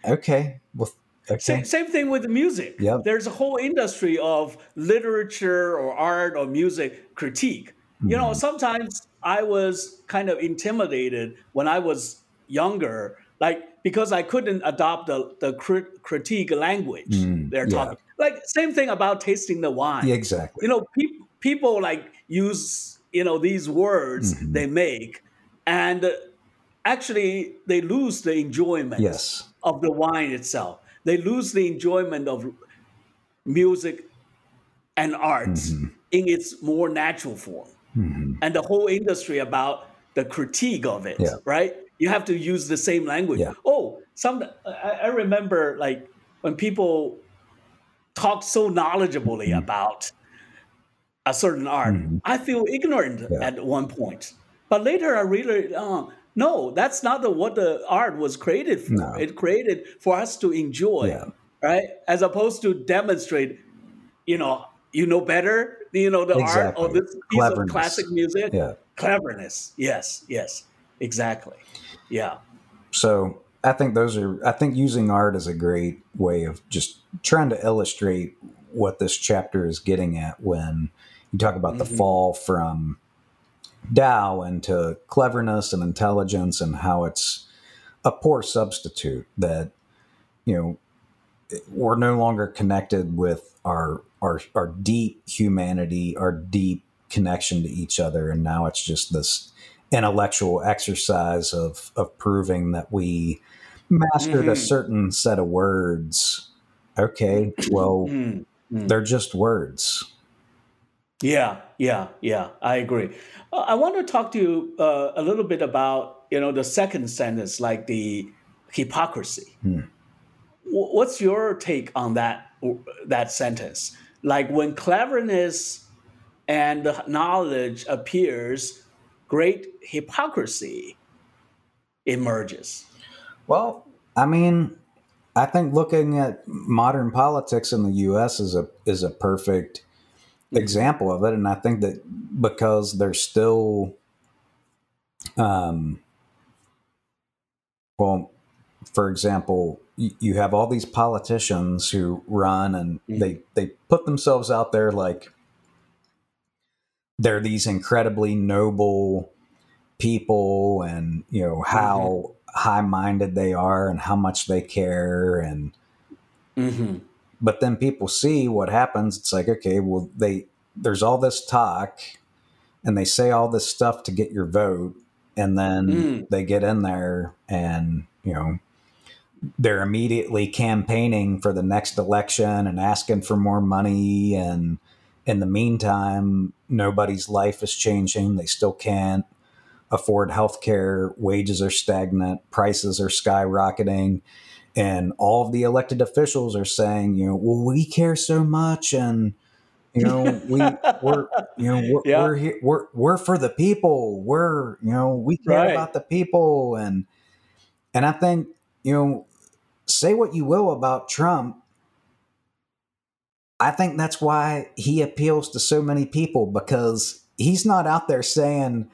okay well okay Same, same thing with the music. Yep. There's a whole industry of literature or art or music critique. You know, Mhm. sometimes I was kind of intimidated when I was younger, like because I couldn't adopt the, the crit- critique language Mm, they're yeah. talking. Like same thing about tasting the wine. yeah, exactly You know, pe- people like use you know these words Mhm. they make, and uh, actually they lose the enjoyment yes of the wine itself. They lose the enjoyment of music and art Mhm. in its more natural form. Mhm. And the whole industry about the critique of it, Yeah. right? You have to use the same language. Yeah. Oh, some I, remember like when people talk so knowledgeably Mhm. about a certain art, Mhm. I feel ignorant Yeah. at one point. But later I really, uh, no, that's not the, what the art was created for. No. It created for us to enjoy, Yeah. right? As opposed to demonstrate, you know, you know better, you know, the art Exactly. of this piece of classic music. yeah Cleverness. Yes, yes, exactly. Yeah. so i think those are i think using art is a great way of just trying to illustrate what this chapter is getting at when you talk about the Mhm. fall from Tao into cleverness and intelligence and how it's a poor substitute that you know we're no longer connected with our our our deep humanity our deep connection to each other. And now it's just this intellectual exercise of of proving that we mastered a Mhm. certain set of words. Okay well Mm, mm. they're just words Yeah, yeah, yeah. I agree. Uh, I want to talk to you uh, a little bit about you know the second sentence, like the hypocrisy. Hmm. Wh- What's your take on that that sentence? Like when cleverness and knowledge appears, great hypocrisy emerges. Well, I mean, I think looking at modern politics in the U.S. is a is a perfect example of it, and I think that because there's still, um, well, for example, you, have all these politicians who run and Mhm. they they put themselves out there like they're these incredibly noble people and you know how high-minded they are and how much they care and hmm but then people see what happens. It's like okay well they there's all this talk and they say all this stuff to get your vote. And then Mm. they get in there and you know they're immediately campaigning for the next election and asking for more money. And in the meantime nobody's life is changing. They still can't afford health care, wages are stagnant, prices are skyrocketing. And all of the elected officials are saying, you know, well, we care so much and you know, we *laughs* we're you know we're yeah. we're, here, we're we're for the people. We're you know we care right. about the people, and and I think you know say what you will about Trump. I think that's why he appeals to so many people because he's not out there saying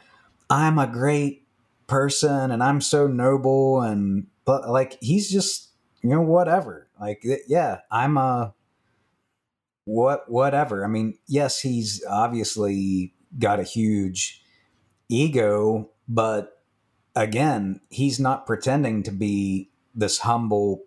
I'm a great person and I'm so noble and but like he's just you know whatever like yeah I'm a what whatever. I mean, yes, he's obviously got a huge ego, but again, he's not pretending to be this humble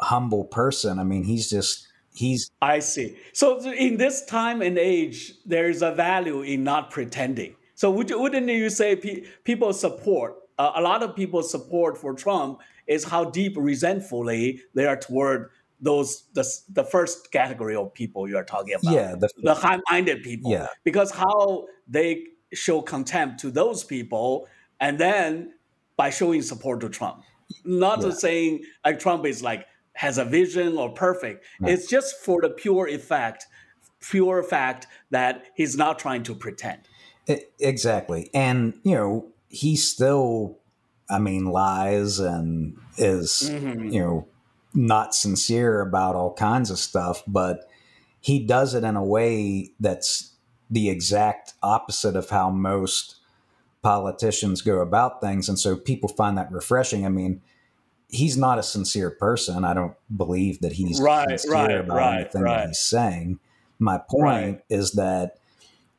humble person. I mean, he's just he's I see. So in this time and age, there's a value in not pretending. So would you, wouldn't you say pe- people support uh, a lot of people support for Trump is how deep resentfully they are toward those the, the first category of people you are talking about. Yeah the, the high-minded people. Yeah. Because how they show contempt to those people and then by showing support to trump. Not yeah. saying like trump is like has a vision or perfect. No. it's just for the pure effect pure fact that he's not trying to pretend. It, exactly. And you know he still i mean lies and is mm-hmm. you know not sincere about all kinds of stuff, but he does it in a way that's the exact opposite of how most politicians go about things. And so people find that refreshing. I mean, he's not a sincere person. I don't believe that he's right, sincere right, about right, anything right. that he's saying. My point is that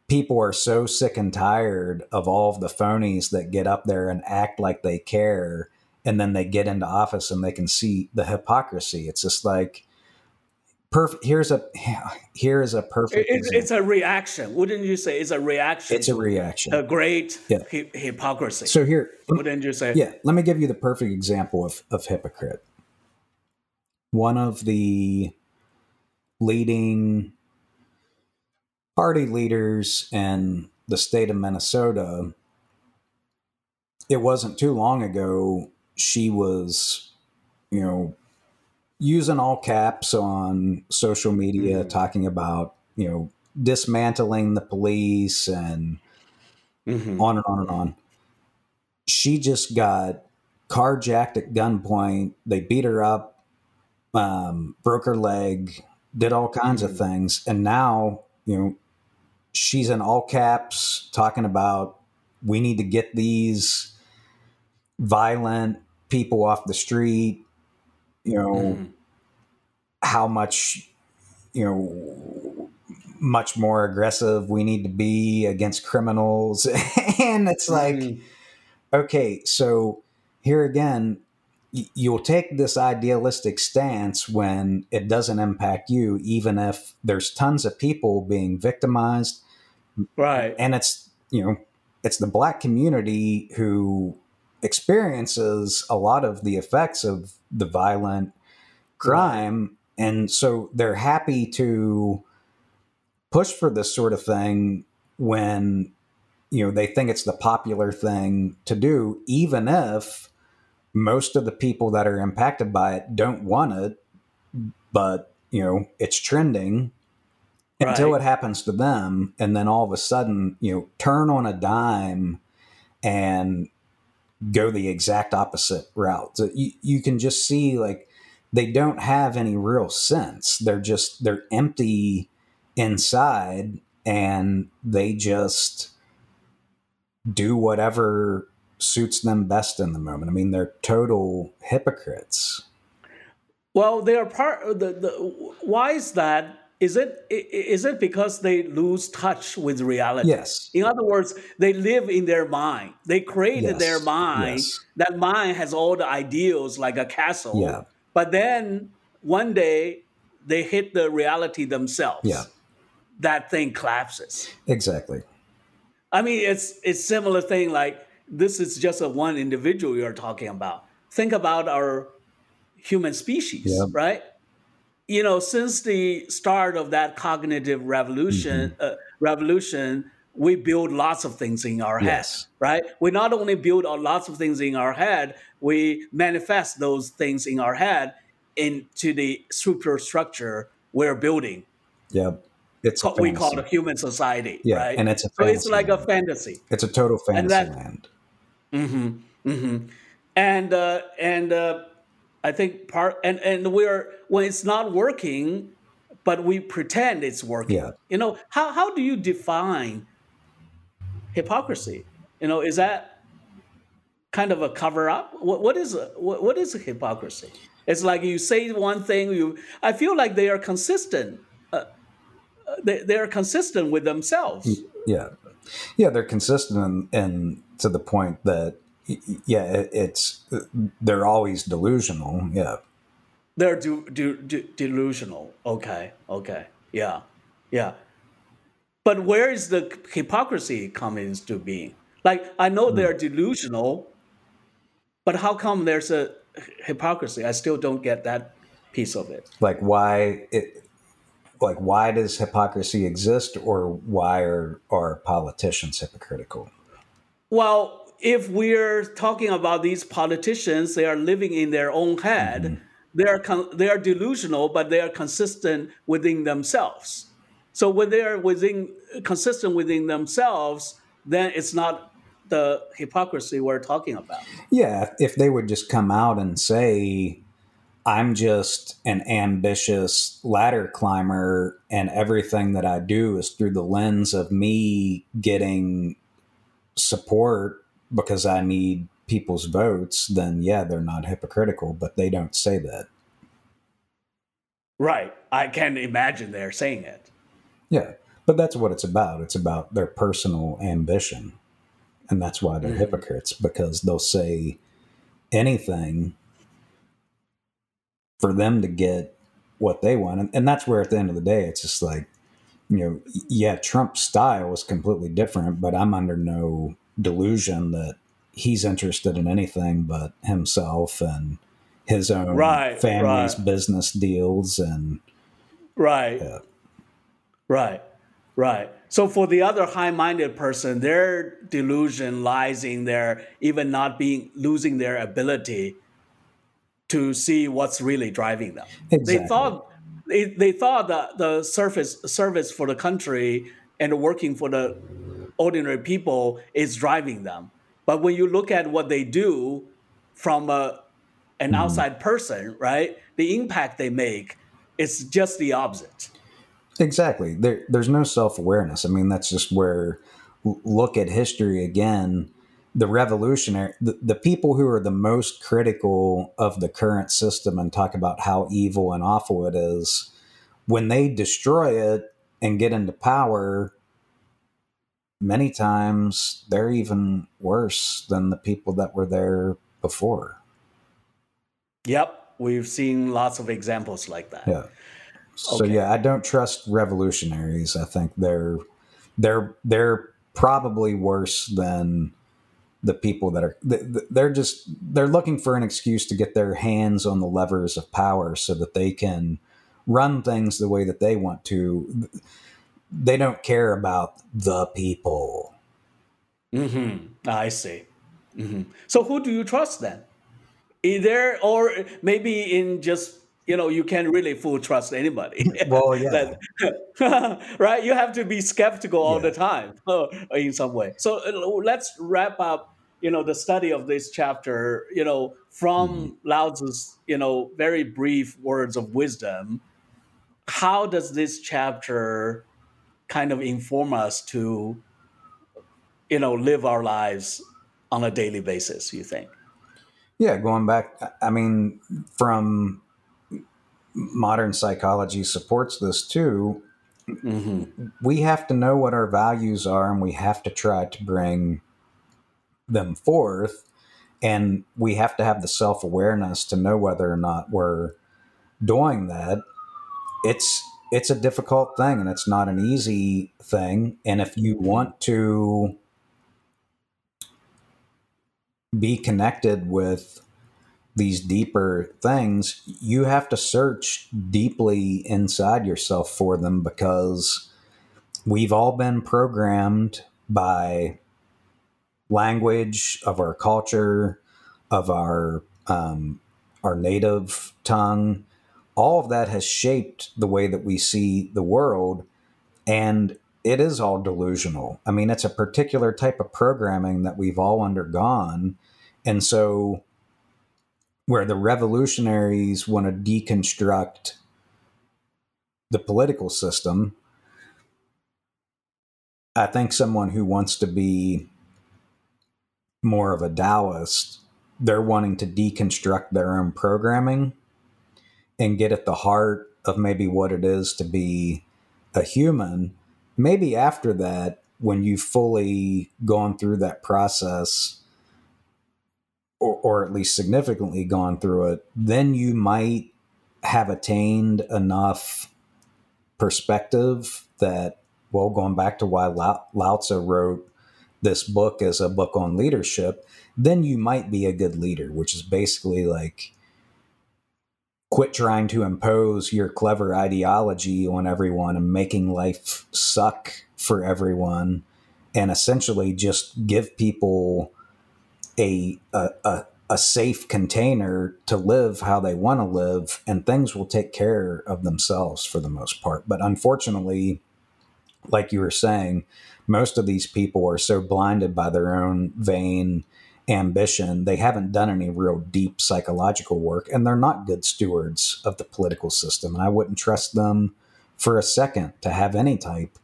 people are so sick and tired of all of the phonies that get up there and act like they care and then they get into office and they can see the hypocrisy. It's just like perfect. Here's a *laughs* here is a perfect. It's, it's, a reaction, wouldn't you say? It's a reaction. It's a reaction. A great yeah. hi- hypocrisy. So here, wouldn't you say? Yeah. Let me give you the perfect example of of hypocrite. One of the leading party leaders in the state of Minnesota. It wasn't too long ago she was, you know, using all caps on social media, mm-hmm. talking about, you know, dismantling the police and mm-hmm. on and on and on. She just got carjacked at gunpoint. They beat her up, um, broke her leg, did all kinds mm-hmm. of things. And now, you know, she's in all caps talking about we need to get these violent people off the street, you know, mm. how much, you know, much more aggressive we need to be against criminals. *laughs* and it's like, mm. okay, so here again, you'll take this idealistic stance when it doesn't impact you, even if there's tons of people being victimized. Right. And it's, you know, it's the black community who experiences a lot of the effects of the violent crime and so they're happy to push for this sort of thing when you know they think it's the popular thing to do even if most of the people that are impacted by it don't want it but you know it's trending right. until it happens to them and then all of a sudden you know turn on a dime and go the exact opposite route. So you, you can just see like they don't have any real sense. They're just they're empty inside and they just do whatever suits them best in the moment. I mean, they're total hypocrites. Well, they are part. The, the why is that? is it is it because they lose touch with reality yes in other words they live in their mind they created yes. their mind yes. that mind has all the ideals like a castle yeah. but then one day they hit the reality themselves yeah that thing collapses exactly i mean it's it's similar thing like this is just a one individual you're talking about think about our human species yeah. right you know, since the start of that cognitive revolution, mm-hmm. uh, revolution, we build lots of things in our head, Yes. right? We not only build lots of things in our head, we manifest those things in our head into the superstructure we're building. Yeah. It's what We call it human society, Yeah, right? and it's a so it's like a fantasy. It's a total fantasy that- land. And uh, and uh, I think part and and we're when it's not working, but we pretend it's working. Yeah. You know how how do you define hypocrisy? You know, is that kind of a cover up? What what is a, what, what is a hypocrisy? It's like you say one thing. You I feel like they are consistent. Uh, uh, they they are consistent with themselves. Yeah. Yeah, they're consistent and, and to the point that yeah, it, it's they're always delusional. Yeah. They're delusional. Okay, okay, yeah, yeah. But where is the hypocrisy coming into being? Like I know hmm. they're delusional, but how come there's a hypocrisy? I still don't get that piece of it. Like why it like why does hypocrisy exist or why are are politicians hypocritical? Well, if we're talking about these politicians, they are living in their own head. Mm-hmm. They are con- they are delusional, but they are consistent within themselves. So when they are within consistent within themselves, then it's not the hypocrisy we're talking about. Yeah, if they would just come out and say, I'm just an ambitious ladder climber, and everything that I do is through the lens of me getting support because I need people's votes, then yeah, they're not hypocritical, but they don't say that. Right. I can imagine they're saying it. Yeah, but that's what it's about. It's about their personal ambition. And that's why they're mm-hmm. hypocrites because they'll say anything for them to get what they want. And, and that's where, at the end of the day, it's just like, you know, yeah, Trump's style is completely different, but I'm under no delusion that he's interested in anything but himself and his own Right, family's right. business deals. And Right. Yeah. Right. Right. So for the other high-minded person, their delusion lies in their even not being losing their ability to see what's really driving them. Exactly. They thought they, they thought that the service service for the country and working for the ordinary people is driving them. But when you look at what they do from a, an hmm. outside person, right, the impact they make is just the opposite. Exactly. There, there's no self awareness. I mean, that's just where look at history again. The revolutionary, the, the people who are the most critical of the current system and talk about how evil and awful it is, when they destroy it and get into power, many times they're even worse than the people that were there before. Yep, we've seen lots of examples like that. Yeah. So Okay. yeah, I don't trust revolutionaries. I think they're they're they're probably worse than the people that are th- th- they're just they're looking for an excuse to get their hands on the levers of power so that they can run things the way that they want to. They don't care about the people. hmm I see. hmm So who do you trust then? Either or maybe in just you know you can't really full trust anybody. *laughs* Well, yeah. *laughs* Right? You have to be skeptical all Yeah. the time *laughs* in some way. So uh, let's wrap up. You know the study of this chapter. You know from Mm-hmm. Lao Tzu's you know very brief words of wisdom. How does this chapter kind of inform us to you know live our lives on a daily basis? You think? Yeah, going back, I mean, from modern psychology supports this too. Mm-hmm. We have to know what our values are and we have to try to bring them forth. And we have to have the self awareness to know whether or not we're doing that. It's it's a difficult thing and it's not an easy thing. And if you want to be connected with these deeper things, you have to search deeply inside yourself for them because we've all been programmed by language of our culture, of our um, our native tongue. All of that has shaped the way that we see the world, and it is all delusional. I mean, it's a particular type of programming that we've all undergone, and so where the revolutionaries want to deconstruct the political system, I think someone who wants to be more of a Taoist, they're wanting to deconstruct their own programming and get at the heart of maybe what it is to be a human. Maybe after that, when you've fully gone through that process, or, or at least significantly gone through it, then you might have attained enough perspective that, well, going back to why Lao, Lao Tzu wrote this book as a book on leadership, then you might be a good leader, which is basically like quit trying to impose your clever ideology on everyone and making life suck for everyone and essentially just give people a, a, a, a safe container to live how they want to live and things will take care of themselves for the most part but unfortunately like you were saying most of these people are so blinded by their own vain ambition, they haven't done any real deep psychological work, and they're not good stewards of the political system. And I wouldn't trust them for a second to have any type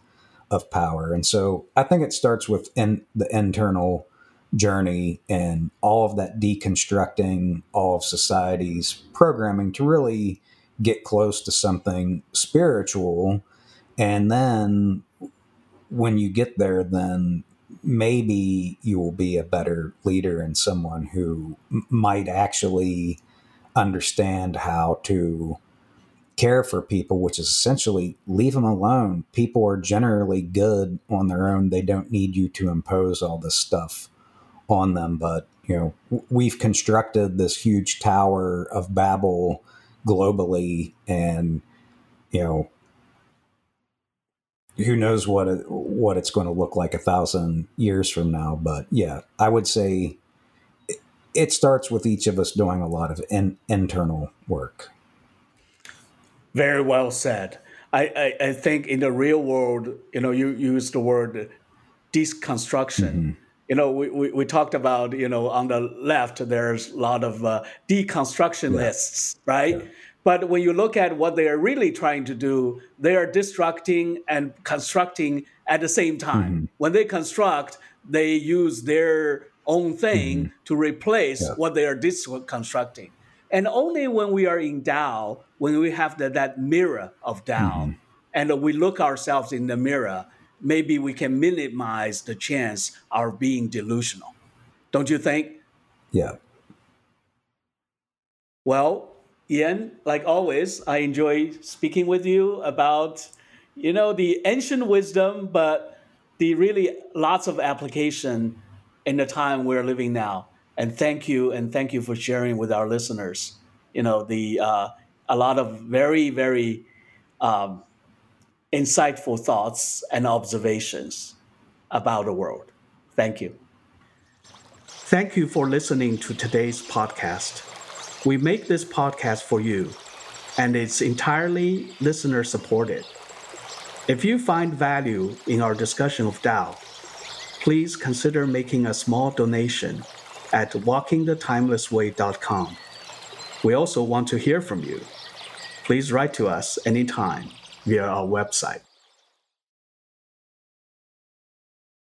of power. And so I think it starts with in the internal journey and all of that deconstructing all of society's programming to really get close to something spiritual. And then when you get there, then maybe you will be a better leader and someone who might actually understand how to care for people, which is essentially leave them alone. People are generally good on their own. They don't need you to impose all this stuff on them. But, you know, we've constructed this huge tower of Babel globally and, you know, who knows what it, what it's going to look like a thousand years from now. But yeah, I would say it, it starts with each of us doing a lot of in, internal work. Very well said. I, I, I, think in the real world, you know, you use the word deconstruction. Mm-hmm. You know, we, we, we, talked about, you know, on the left, there's a lot of uh, deconstructionists, yeah. right? Yeah but when you look at what they are really trying to do, they are destructing and constructing at the same time. Mm-hmm. When they construct, they use their own thing mm-hmm. to replace yeah. what they are deconstructing. And only when we are in Tao, when we have the, that mirror of Tao, mm-hmm. and we look ourselves in the mirror, maybe we can minimize the chance of being delusional. Don't you think? Yeah. Well, Ian, like always, I enjoy speaking with you about, you know, the ancient wisdom, but the really lots of application in the time we're living now. And thank you, and thank you for sharing with our listeners. You know, the uh, a lot of very, very um, insightful thoughts and observations about the world. Thank you. Thank you for listening to today's podcast. We make this podcast for you, and it's entirely listener supported. If you find value in our discussion of Tao, please consider making a small donation at walkingthetimelessway.com. We also want to hear from you. Please write to us anytime via our website.